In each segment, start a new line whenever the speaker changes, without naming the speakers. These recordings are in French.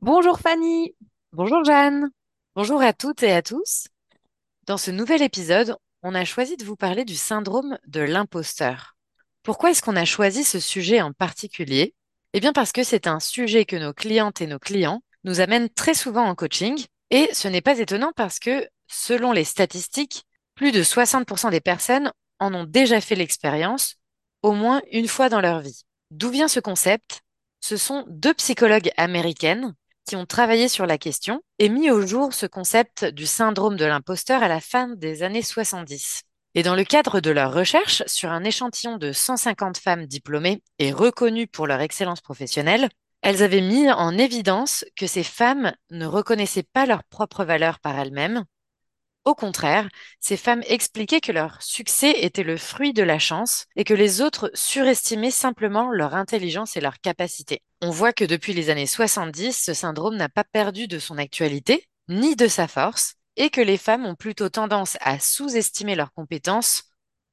Bonjour Fanny.
Bonjour Jeanne. Bonjour à toutes et à tous. Dans ce nouvel épisode, on a choisi de vous parler du syndrome de l'imposteur. Pourquoi est-ce qu'on a choisi ce sujet en particulier? Eh bien parce que c'est un sujet que nos clientes et nos clients nous amènent très souvent en coaching et ce n'est pas étonnant parce que selon les statistiques, plus de 60% des personnes en ont déjà fait l'expérience au moins une fois dans leur vie. D'où vient ce concept? Ce sont deux psychologues américaines qui ont travaillé sur la question et mis au jour ce concept du syndrome de l'imposteur à la fin des années 70. Et dans le cadre de leur recherche sur un échantillon de 150 femmes diplômées et reconnues pour leur excellence professionnelle, elles avaient mis en évidence que ces femmes ne reconnaissaient pas leur propre valeur par elles-mêmes. Au contraire, ces femmes expliquaient que leur succès était le fruit de la chance et que les autres surestimaient simplement leur intelligence et leur capacité. On voit que depuis les années 70, ce syndrome n'a pas perdu de son actualité, ni de sa force, et que les femmes ont plutôt tendance à sous-estimer leurs compétences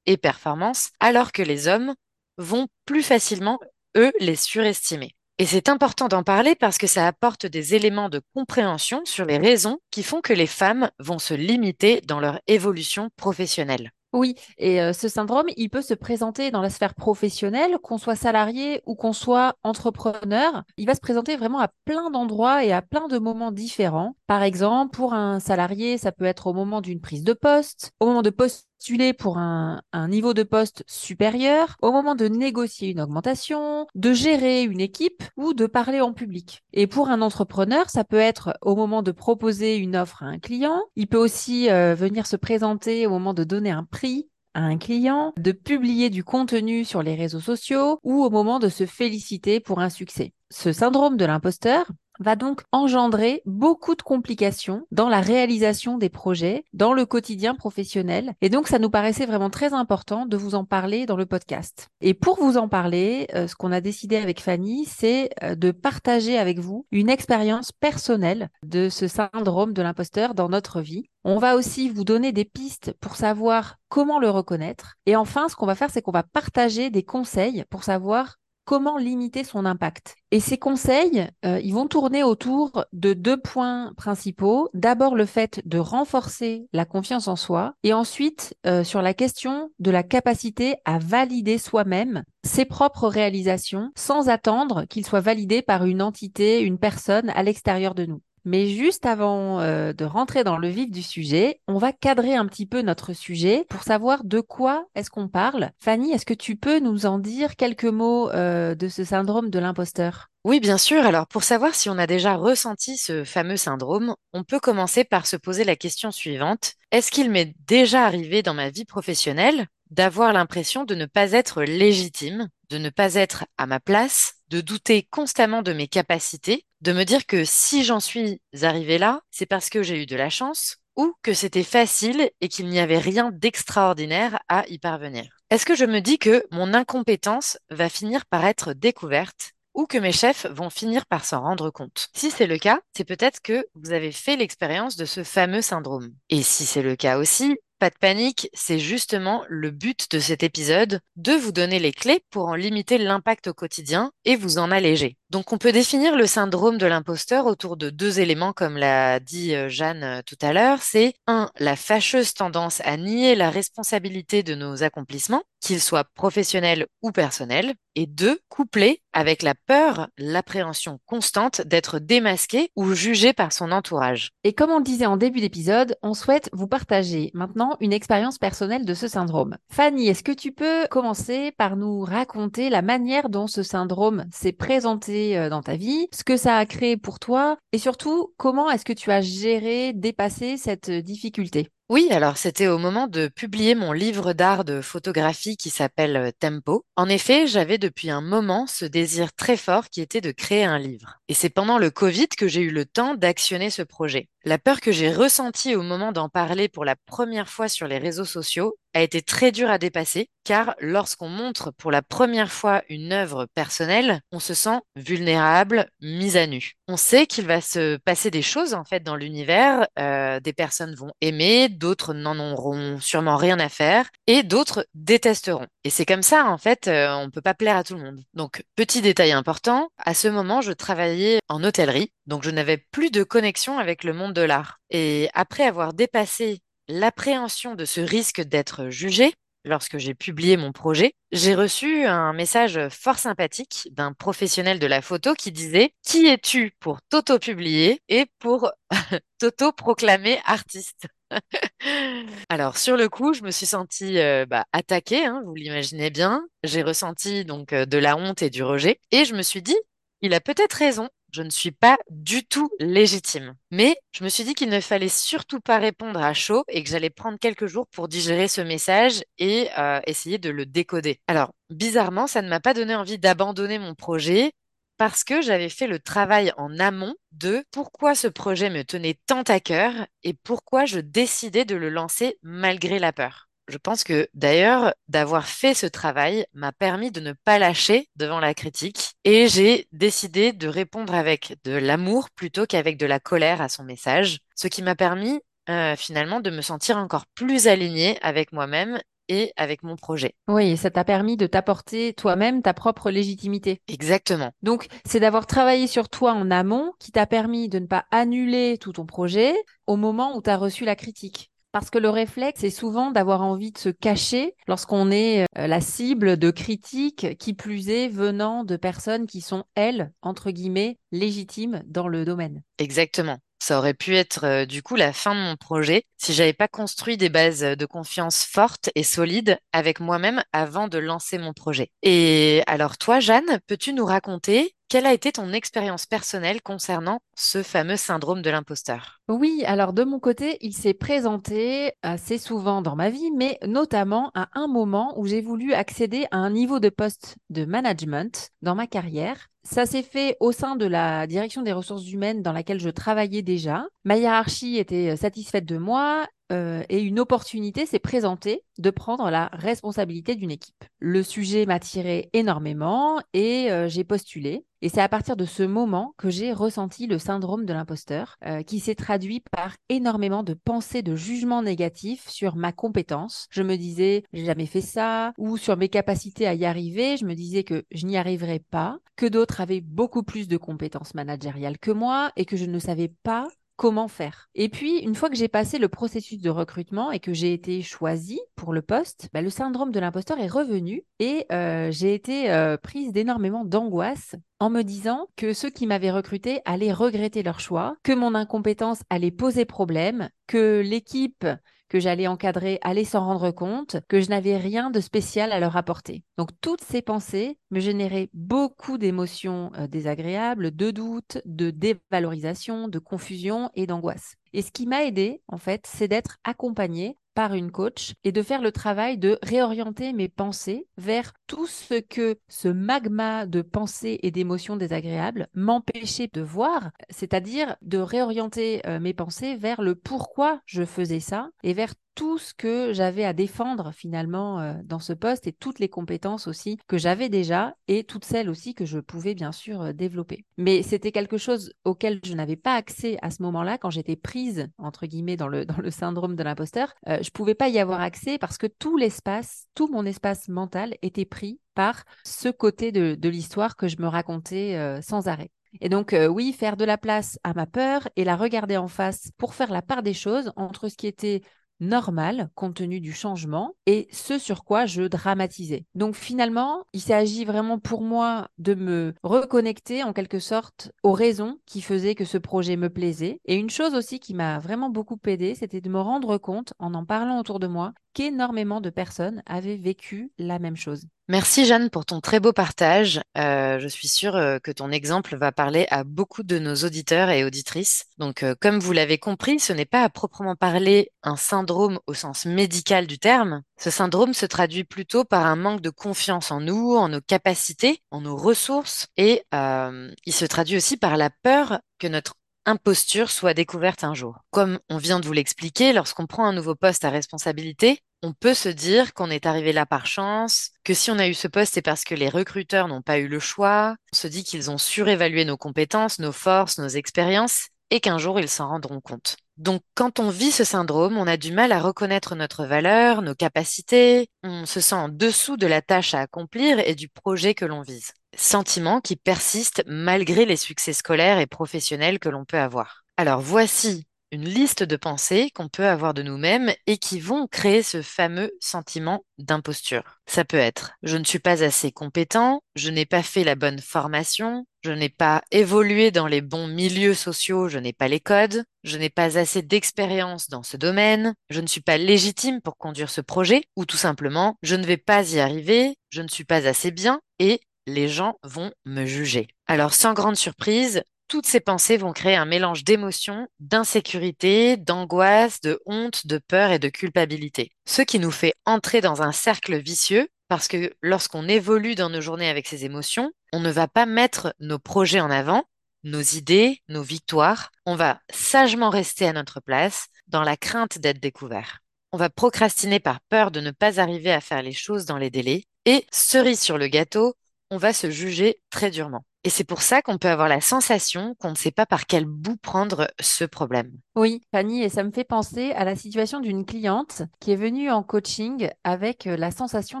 et performances, alors que les hommes vont plus facilement, eux, les surestimer. Et c'est important d'en parler parce que ça apporte des éléments de compréhension sur les raisons qui font que les femmes vont se limiter dans leur évolution professionnelle.
Oui, et euh, ce syndrome, il peut se présenter dans la sphère professionnelle, qu'on soit salarié ou qu'on soit entrepreneur. Il va se présenter vraiment à plein d'endroits et à plein de moments différents. Par exemple, pour un salarié, ça peut être au moment d'une prise de poste, au moment de postuler pour un, un niveau de poste supérieur, au moment de négocier une augmentation, de gérer une équipe ou de parler en public. Et pour un entrepreneur, ça peut être au moment de proposer une offre à un client. Il peut aussi euh, venir se présenter au moment de donner un prix à un client, de publier du contenu sur les réseaux sociaux ou au moment de se féliciter pour un succès. Ce syndrome de l'imposteur, va donc engendrer beaucoup de complications dans la réalisation des projets, dans le quotidien professionnel. Et donc, ça nous paraissait vraiment très important de vous en parler dans le podcast. Et pour vous en parler, euh, ce qu'on a décidé avec Fanny, c'est euh, de partager avec vous une expérience personnelle de ce syndrome de l'imposteur dans notre vie. On va aussi vous donner des pistes pour savoir comment le reconnaître. Et enfin, ce qu'on va faire, c'est qu'on va partager des conseils pour savoir comment limiter son impact. Et ces conseils, euh, ils vont tourner autour de deux points principaux. D'abord, le fait de renforcer la confiance en soi et ensuite euh, sur la question de la capacité à valider soi-même ses propres réalisations sans attendre qu'ils soient validés par une entité, une personne à l'extérieur de nous. Mais juste avant euh, de rentrer dans le vif du sujet, on va cadrer un petit peu notre sujet pour savoir de quoi est-ce qu'on parle. Fanny, est-ce que tu peux nous en dire quelques mots euh, de ce syndrome de l'imposteur?
Oui, bien sûr. Alors, pour savoir si on a déjà ressenti ce fameux syndrome, on peut commencer par se poser la question suivante. Est-ce qu'il m'est déjà arrivé dans ma vie professionnelle d'avoir l'impression de ne pas être légitime, de ne pas être à ma place, de douter constamment de mes capacités, de me dire que si j'en suis arrivé là, c'est parce que j'ai eu de la chance ou que c'était facile et qu'il n'y avait rien d'extraordinaire à y parvenir. Est-ce que je me dis que mon incompétence va finir par être découverte ou que mes chefs vont finir par s'en rendre compte? Si c'est le cas, c'est peut-être que vous avez fait l'expérience de ce fameux syndrome. Et si c'est le cas aussi, pas de panique, c'est justement le but de cet épisode, de vous donner les clés pour en limiter l'impact au quotidien et vous en alléger. Donc on peut définir le syndrome de l'imposteur autour de deux éléments, comme l'a dit euh, Jeanne euh, tout à l'heure. C'est un, la fâcheuse tendance à nier la responsabilité de nos accomplissements, qu'ils soient professionnels ou personnels. Et deux, couplé avec la peur, l'appréhension constante d'être démasqué ou jugé par son entourage.
Et comme on le disait en début d'épisode, on souhaite vous partager maintenant une expérience personnelle de ce syndrome. Fanny, est-ce que tu peux commencer par nous raconter la manière dont ce syndrome s'est présenté euh, dans ta vie, ce que ça a créé pour toi et surtout comment est-ce que tu as géré, dépassé cette difficulté?
Oui, alors c'était au moment de publier mon livre d'art de photographie qui s'appelle euh, Tempo. En effet, j'avais depuis un moment ce désir très fort qui était de créer un livre. Et c'est pendant le Covid que j'ai eu le temps d'actionner ce projet. La peur que j'ai ressentie au moment d'en parler pour la première fois sur les réseaux sociaux a été très dure à dépasser, car lorsqu'on montre pour la première fois une œuvre personnelle, on se sent vulnérable, mise à nu. On sait qu'il va se passer des choses en fait dans l'univers, euh, des personnes vont aimer, d'autres n'en auront sûrement rien à faire, et d'autres détesteront. Et c'est comme ça en fait, euh, on peut pas plaire à tout le monde. Donc petit détail important, à ce moment je travaillais en hôtellerie, donc je n'avais plus de connexion avec le monde de l'art. Et après avoir dépassé l'appréhension de ce risque d'être jugé, lorsque j'ai publié mon projet, j'ai reçu un message fort sympathique d'un professionnel de la photo qui disait Qui es-tu pour t'auto-publier et pour t'auto-proclamer artiste? Alors sur le coup, je me suis sentie euh, bah, attaquée, hein, vous l'imaginez bien. J'ai ressenti donc euh, de la honte et du rejet, et je me suis dit, il a peut-être raison je ne suis pas du tout légitime. Mais je me suis dit qu'il ne fallait surtout pas répondre à chaud et que j'allais prendre quelques jours pour digérer ce message et euh, essayer de le décoder. Alors, bizarrement, ça ne m'a pas donné envie d'abandonner mon projet parce que j'avais fait le travail en amont de pourquoi ce projet me tenait tant à cœur et pourquoi je décidais de le lancer malgré la peur. Je pense que d'ailleurs, d'avoir fait ce travail m'a permis de ne pas lâcher devant la critique et j'ai décidé de répondre avec de l'amour plutôt qu'avec de la colère à son message, ce qui m'a permis euh, finalement de me sentir encore plus alignée avec moi-même et avec mon projet.
Oui, ça t'a permis de t'apporter toi-même ta propre légitimité.
Exactement.
Donc, c'est d'avoir travaillé sur toi en amont qui t'a permis de ne pas annuler tout ton projet au moment où tu as reçu la critique. Parce que le réflexe, c'est souvent d'avoir envie de se cacher lorsqu'on est euh, la cible de critiques, qui plus est venant de personnes qui sont, elles, entre guillemets, légitimes dans le domaine.
Exactement. Ça aurait pu être euh, du coup la fin de mon projet si j'avais pas construit des bases de confiance fortes et solides avec moi-même avant de lancer mon projet. Et alors toi, Jeanne, peux-tu nous raconter quelle a été ton expérience personnelle concernant ce fameux syndrome de l'imposteur?
Oui, alors de mon côté, il s'est présenté assez souvent dans ma vie, mais notamment à un moment où j'ai voulu accéder à un niveau de poste de management dans ma carrière. Ça s'est fait au sein de la direction des ressources humaines dans laquelle je travaillais déjà. Ma hiérarchie était satisfaite de moi euh, et une opportunité s'est présentée de prendre la responsabilité d'une équipe. Le sujet m'attirait énormément et euh, j'ai postulé. Et c'est à partir de ce moment que j'ai ressenti le syndrome de l'imposteur, euh, qui s'est traduit par énormément de pensées de jugements négatifs sur ma compétence. Je me disais, j'ai jamais fait ça, ou sur mes capacités à y arriver, je me disais que je n'y arriverais pas, que d'autres avaient beaucoup plus de compétences managériales que moi et que je ne savais pas comment faire. Et puis, une fois que j'ai passé le processus de recrutement et que j'ai été choisie pour le poste, bah, le syndrome de l'imposteur est revenu et euh, j'ai été euh, prise d'énormément d'angoisse en me disant que ceux qui m'avaient recruté allaient regretter leur choix, que mon incompétence allait poser problème, que l'équipe que j'allais encadrer allaient s'en rendre compte, que je n'avais rien de spécial à leur apporter. Donc toutes ces pensées me généraient beaucoup d'émotions euh, désagréables, de doutes, de dévalorisation, de confusion et d'angoisse. Et ce qui m'a aidé, en fait, c'est d'être accompagnée par une coach et de faire le travail de réorienter mes pensées vers tout ce que ce magma de pensées et d'émotions désagréables m'empêchait de voir, c'est-à-dire de réorienter euh, mes pensées vers le pourquoi je faisais ça et vers tout ce que j'avais à défendre finalement euh, dans ce poste et toutes les compétences aussi que j'avais déjà et toutes celles aussi que je pouvais bien sûr euh, développer. Mais c'était quelque chose auquel je n'avais pas accès à ce moment-là quand j'étais prise entre guillemets dans le, dans le syndrome de l'imposteur. Je pouvais pas y avoir accès parce que tout l'espace, tout mon espace mental était pris par ce côté de, l'histoire que je me racontais euh, sans arrêt. Et donc, oui, faire de la place à ma peur et la regarder en face pour faire la part des choses entre ce qui était normal compte tenu du changement et ce sur quoi je dramatisais. Donc finalement, il s'agit vraiment pour moi de me reconnecter en quelque sorte aux raisons qui faisaient que ce projet me plaisait. Et une chose aussi qui m'a vraiment beaucoup aidé, c'était de me rendre compte en en parlant autour de moi qu'énormément de personnes avaient vécu la même chose.
Merci Jeanne pour ton très beau partage. Euh, je suis sûre euh, que ton exemple va parler à beaucoup de nos auditeurs et auditrices. Donc, euh, comme vous l'avez compris, ce n'est pas à proprement parler un syndrome au sens médical du terme. Ce syndrome se traduit plutôt par un manque de confiance en nous, en nos capacités, en nos ressources, et il se traduit aussi par la peur que notre imposture soit découverte un jour. Comme on vient de vous l'expliquer, lorsqu'on prend un nouveau poste à responsabilité, on peut se dire qu'on est arrivé là par chance, que si on a eu ce poste, c'est parce que les recruteurs n'ont pas eu le choix. On se dit qu'ils ont surévalué nos compétences, nos forces, nos expériences, et qu'un jour ils s'en rendront compte. Donc quand on vit ce syndrome, on a du mal à reconnaître notre valeur, nos capacités, on se sent en dessous de la tâche à accomplir et du projet que l'on vise. Sentiment qui persiste malgré les succès scolaires et professionnels que l'on peut avoir. Alors voici une liste de pensées qu'on peut avoir de nous-mêmes et qui vont créer ce fameux sentiment d'imposture. Ça peut être je ne suis pas assez compétent, je n'ai pas fait la bonne formation, je n'ai pas évolué dans les bons milieux sociaux, je n'ai pas les codes, je n'ai pas assez d'expérience dans ce domaine, je ne suis pas légitime pour conduire ce projet, ou tout simplement je ne vais pas y arriver, je ne suis pas assez bien et les gens vont me juger. Alors sans grande surprise, toutes ces pensées vont créer un mélange d'émotions, d'insécurité, d'angoisse, de honte, de peur et de culpabilité. Ce qui nous fait entrer dans un cercle vicieux parce que lorsqu'on évolue dans nos journées avec ces émotions, on ne va pas mettre nos projets en avant, nos idées, nos victoires. On va sagement rester à notre place dans la crainte d'être découvert. On va procrastiner par peur de ne pas arriver à faire les choses dans les délais. Et cerise sur le gâteau, on va se juger très durement. Et c'est pour ça qu'on peut avoir la sensation qu'on ne sait pas par quel bout prendre ce problème.
Oui, Fanny, et ça me fait penser à la situation d'une cliente qui est venue en coaching avec euh, la sensation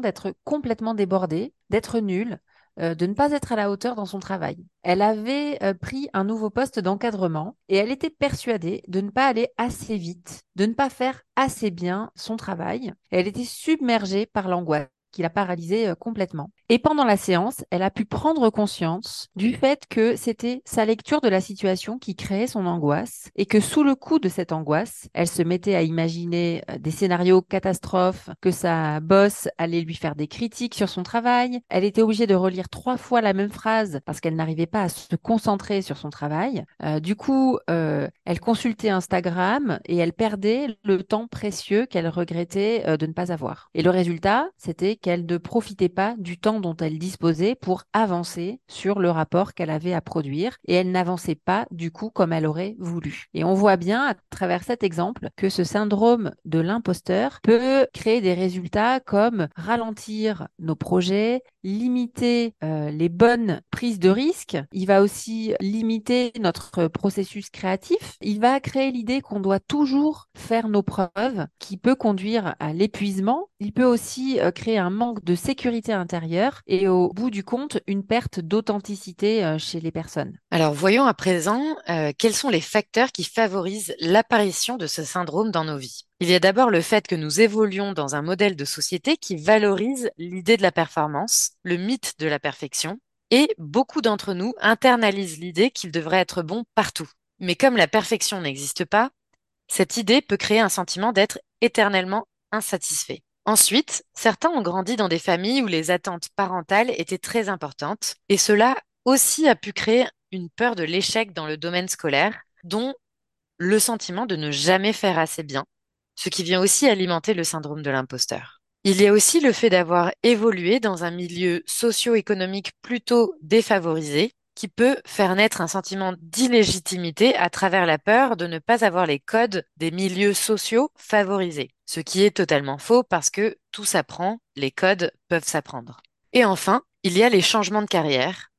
d'être complètement débordée, d'être nulle, euh, de ne pas être à la hauteur dans son travail. Elle avait euh, pris un nouveau poste d'encadrement et elle était persuadée de ne pas aller assez vite, de ne pas faire assez bien son travail. elle était submergée par l'angoisse qui l'a paralysée euh, complètement. Et pendant la séance, elle a pu prendre conscience du fait que c'était sa lecture de la situation qui créait son angoisse et que sous le coup de cette angoisse, elle se mettait à imaginer euh, des scénarios catastrophes, que sa boss allait lui faire des critiques sur son travail. Elle était obligée de relire trois fois la même phrase parce qu'elle n'arrivait pas à se concentrer sur son travail. Euh, du coup, elle consultait Instagram et elle perdait le temps précieux qu'elle regrettait de ne pas avoir. Et le résultat, c'était qu'elle ne profitait pas du temps dont elle disposait pour avancer sur le rapport qu'elle avait à produire et elle n'avançait pas du coup comme elle aurait voulu. Et on voit bien à travers cet exemple que ce syndrome de l'imposteur peut créer des résultats comme ralentir nos projets, limiter euh, les bonnes prises de risques, il va aussi limiter notre processus créatif, il va créer l'idée qu'on doit toujours faire nos preuves qui peut conduire à l'épuisement, il peut aussi euh, créer un manque de sécurité intérieure et au bout du compte, une perte d'authenticité euh, chez les personnes.
Alors voyons à présent euh, quels sont les facteurs qui favorisent l'apparition de ce syndrome dans nos vies. Il y a d'abord le fait que nous évoluons dans un modèle de société qui valorise l'idée de la performance, le mythe de la perfection, et beaucoup d'entre nous internalisent l'idée qu'il devrait être bon partout. Mais comme la perfection n'existe pas, cette idée peut créer un sentiment d'être éternellement insatisfait. Ensuite, certains ont grandi dans des familles où les attentes parentales étaient très importantes, et cela aussi a pu créer une peur de l'échec dans le domaine scolaire, dont le sentiment de ne jamais faire assez bien, ce qui vient aussi alimenter le syndrome de l'imposteur. Il y a aussi le fait d'avoir évolué dans un milieu socio-économique plutôt défavorisé, qui peut faire naître un sentiment d'illégitimité à travers la peur de ne pas avoir les codes des milieux sociaux favorisés. Ce qui est totalement faux parce que tout s'apprend, les codes peuvent s'apprendre. Et enfin, il y a les changements de carrière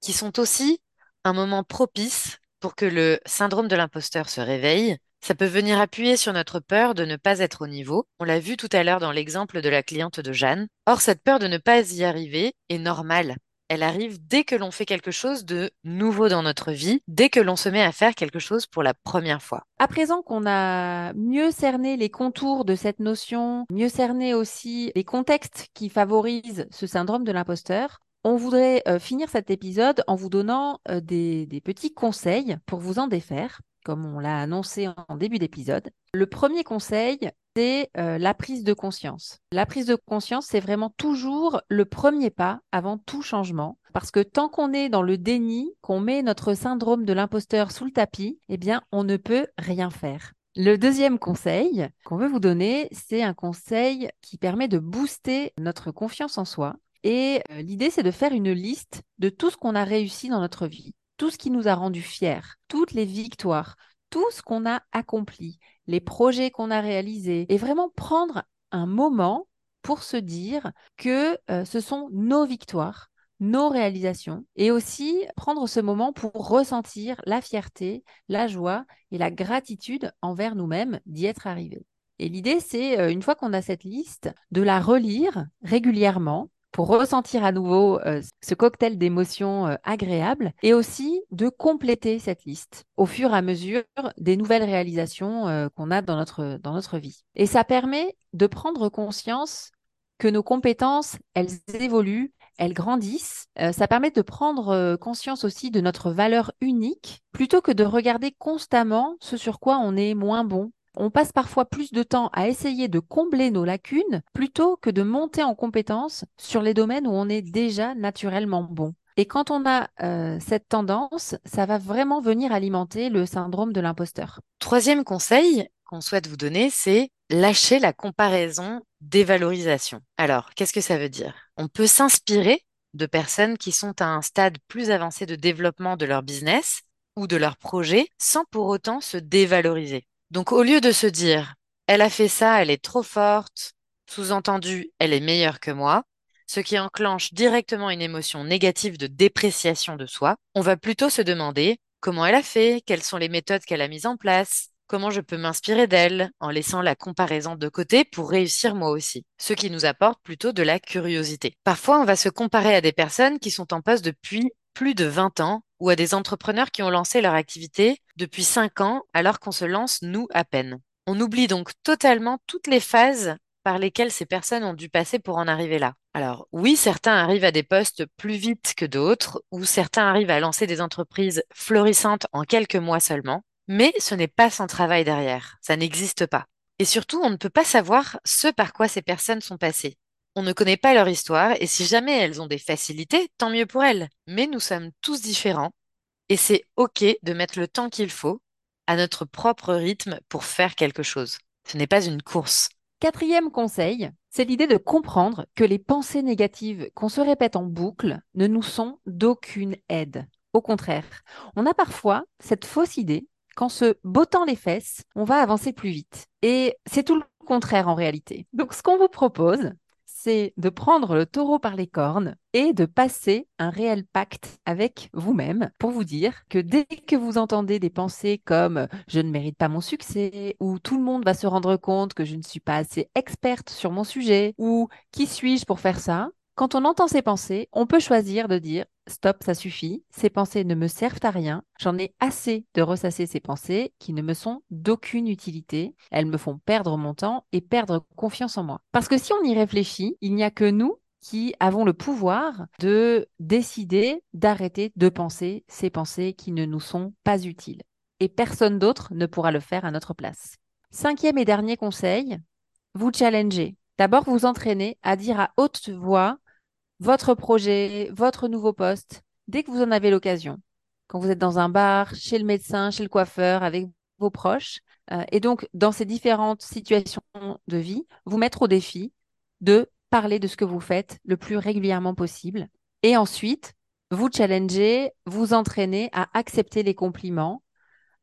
qui sont aussi un moment propice pour que le syndrome de l'imposteur se réveille. Ça peut venir appuyer sur notre peur de ne pas être au niveau. On l'a vu tout à l'heure dans l'exemple de la cliente de Jeanne. Or, cette peur de ne pas y arriver est normale elle arrive dès que l'on fait quelque chose de nouveau dans notre vie, dès que l'on se met à faire quelque chose pour la première fois.
À présent qu'on a mieux cerné les contours de cette notion, mieux cerné aussi les contextes qui favorisent ce syndrome de l'imposteur, on voudrait euh, finir cet épisode en vous donnant euh, des, petits conseils pour vous en défaire, comme on l'a annoncé en début d'épisode. Le premier conseil, c'est euh, la prise de conscience. La prise de conscience, c'est vraiment toujours le premier pas avant tout changement. Parce que tant qu'on est dans le déni, qu'on met notre syndrome de l'imposteur sous le tapis, eh bien, on ne peut rien faire. Le deuxième conseil qu'on veut vous donner, c'est un conseil qui permet de booster notre confiance en soi. Et euh, l'idée, c'est de faire une liste de tout ce qu'on a réussi dans notre vie. tout ce qui nous a rendus fiers, toutes les victoires, tout ce qu'on a accompli, les projets qu'on a réalisés, et vraiment prendre un moment pour se dire que euh, ce sont nos victoires, nos réalisations, et aussi prendre ce moment pour ressentir la fierté, la joie et la gratitude envers nous-mêmes d'y être arrivés. Et l'idée, c'est, euh, une fois qu'on a cette liste, de la relire régulièrement pour ressentir à nouveau euh, ce cocktail d'émotions euh, agréables et aussi de compléter cette liste au fur et à mesure des nouvelles réalisations euh, qu'on a dans notre, dans notre vie. Et ça permet de prendre conscience que nos compétences, elles évoluent, elles grandissent. ça permet de prendre conscience aussi de notre valeur unique plutôt que de regarder constamment ce sur quoi on est moins bon on passe parfois plus de temps à essayer de combler nos lacunes plutôt que de monter en compétence sur les domaines où on est déjà naturellement bon. Et quand on a euh, cette tendance, ça va vraiment venir alimenter le syndrome de l'imposteur.
Troisième conseil qu'on souhaite vous donner, c'est lâcher la comparaison dévalorisation. Alors, qu'est-ce que ça veut dire? On peut s'inspirer de personnes qui sont à un stade plus avancé de développement de leur business ou de leur projet sans pour autant se dévaloriser. Donc au lieu de se dire elle a fait ça, elle est trop forte, sous-entendu elle est meilleure que moi, ce qui enclenche directement une émotion négative de dépréciation de soi, on va plutôt se demander comment elle a fait, quelles sont les méthodes qu'elle a mises en place, comment je peux m'inspirer d'elle en laissant la comparaison de côté pour réussir moi aussi, ce qui nous apporte plutôt de la curiosité. Parfois, on va se comparer à des personnes qui sont en poste depuis plus de 20 ans ou à des entrepreneurs qui ont lancé leur activité depuis 5 ans alors qu'on se lance, nous, à peine. On oublie donc totalement toutes les phases par lesquelles ces personnes ont dû passer pour en arriver là. Alors oui, certains arrivent à des postes plus vite que d'autres, ou certains arrivent à lancer des entreprises florissantes en quelques mois seulement, mais ce n'est pas sans travail derrière, ça n'existe pas. Et surtout, on ne peut pas savoir ce par quoi ces personnes sont passées. On ne connaît pas leur histoire et si jamais elles ont des facilités, tant mieux pour elles. Mais nous sommes tous différents et c'est OK de mettre le temps qu'il faut à notre propre rythme pour faire quelque chose. Ce n'est pas une course.
Quatrième conseil, c'est l'idée de comprendre que les pensées négatives qu'on se répète en boucle ne nous sont d'aucune aide. Au contraire, on a parfois cette fausse idée qu'en se bottant les fesses, on va avancer plus vite. Et c'est tout le contraire en réalité. Donc ce qu'on vous propose, c'est de prendre le taureau par les cornes et de passer un réel pacte avec vous-même pour vous dire que dès que vous entendez des pensées comme je ne mérite pas mon succès ou tout le monde va se rendre compte que je ne suis pas assez experte sur mon sujet ou qui suis-je pour faire ça, quand on entend ces pensées, on peut choisir de dire stop, ça suffit, ces pensées ne me servent à rien, j'en ai assez de ressasser ces pensées qui ne me sont d'aucune utilité, elles me font perdre mon temps et perdre confiance en moi. Parce que si on y réfléchit, il n'y a que nous qui avons le pouvoir de décider d'arrêter de penser ces pensées qui ne nous sont pas utiles. Et personne d'autre ne pourra le faire à notre place. Cinquième et dernier conseil, vous challengez. D'abord, vous entraînez à dire à haute voix votre projet, votre nouveau poste, dès que vous en avez l'occasion. Quand vous êtes dans un bar, chez le médecin, chez le coiffeur, avec vos proches. Euh, et donc, dans ces différentes situations de vie, vous mettre au défi de parler de ce que vous faites le plus régulièrement possible. Et ensuite, vous challenger, vous entraîner à accepter les compliments,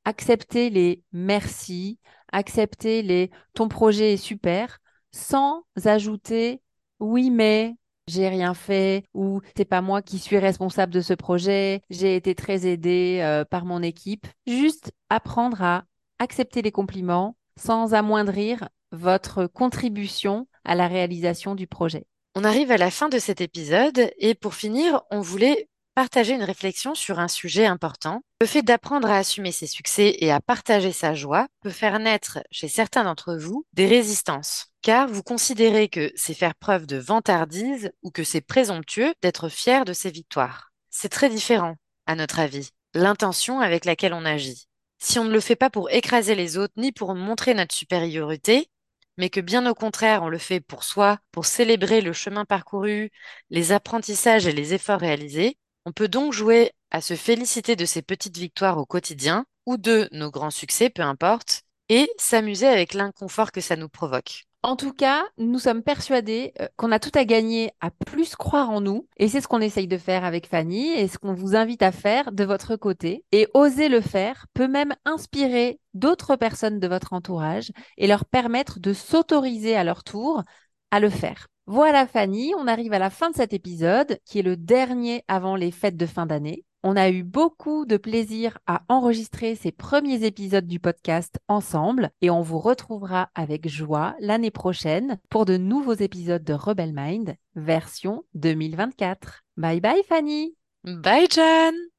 accepter les merci, accepter les ton projet est super, sans ajouter oui mais j'ai rien fait ou c'est pas moi qui suis responsable de ce projet, j'ai été très aidé euh, par mon équipe. Juste apprendre à accepter les compliments sans amoindrir votre contribution à la réalisation du projet.
On arrive à la fin de cet épisode et pour finir, on voulait partager une réflexion sur un sujet important. Le fait d'apprendre à assumer ses succès et à partager sa joie peut faire naître chez certains d'entre vous des résistances, car vous considérez que c'est faire preuve de vantardise ou que c'est présomptueux d'être fier de ses victoires. C'est très différent, à notre avis, l'intention avec laquelle on agit. Si on ne le fait pas pour écraser les autres ni pour montrer notre supériorité, mais que bien au contraire, on le fait pour soi, pour célébrer le chemin parcouru, les apprentissages et les efforts réalisés, on peut donc jouer à se féliciter de ces petites victoires au quotidien ou de nos grands succès, peu importe, et s'amuser avec l'inconfort que ça nous provoque.
En tout cas, nous sommes persuadés euh, qu'on a tout à gagner à plus croire en nous. Et c'est ce qu'on essaye de faire avec Fanny et ce qu'on vous invite à faire de votre côté. Et oser le faire peut même inspirer d'autres personnes de votre entourage et leur permettre de s'autoriser à leur tour à le faire. Voilà Fanny, on arrive à la fin de cet épisode qui est le dernier avant les fêtes de fin d'année. On a eu beaucoup de plaisir à enregistrer ces premiers épisodes du podcast ensemble et on vous retrouvera avec joie l'année prochaine pour de nouveaux épisodes de Rebel Mind version 2024. Bye bye Fanny
Bye John